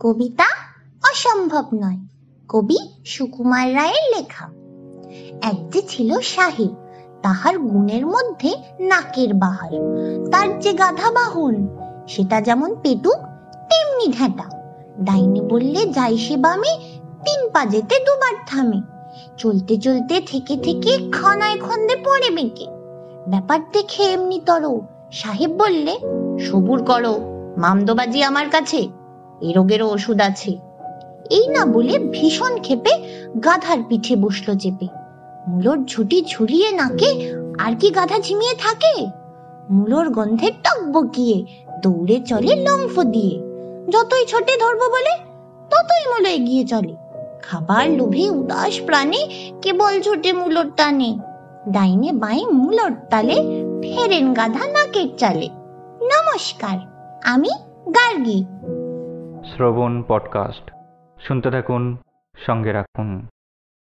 কবিতা অসম্ভব নয়। কবি সুকুমার রায়ের লেখা। এক যে ছিল সাহেব তাহার গুণের মধ্যে নাকের বাহার। তার যে গাধা বাহন, সেটা যেমন পেটুক তেমনি ঢেঁটা। ডাইনে বললে যাই সে বামে, তিন পা যেতে দুবার থামে। চলতে চলতে থেকে থেকে খানায় খন্দে পড়ে বেঁকে। ব্যাপার দেখে এমনি তর। সাহেব বললে, সবুর করো, মামদোবাজি আমার কাছে। এ রোগেরও ওষুধ আছে। এই না বলে ভীষণ ক্ষেপে গাধার পিঠে বসল চেপে মুলোর ঝুটি ঝুরিয়ে নাকে আর কি গাধা ঝিমিয়ে থাকে? মুলোর গন্ধে টক বকিয়ে দৌড়ে চলে লম্ফ দিয়ে। যতই ছোটে ধরবো বলে, ততই মুলো এগিয়ে চলে। খাবার লোভে উদাস প্রাণে কেবল ছোটে মুলোর টানে। ডাইনে বাঁয়ে মুলোর তালে ফেরেন গাধা নাকের চালে। নমস্কার, আমি গার্গী। শ্রবণ পডকাস্ট। শুনতে থাকুন সঙ্গে রাখুন।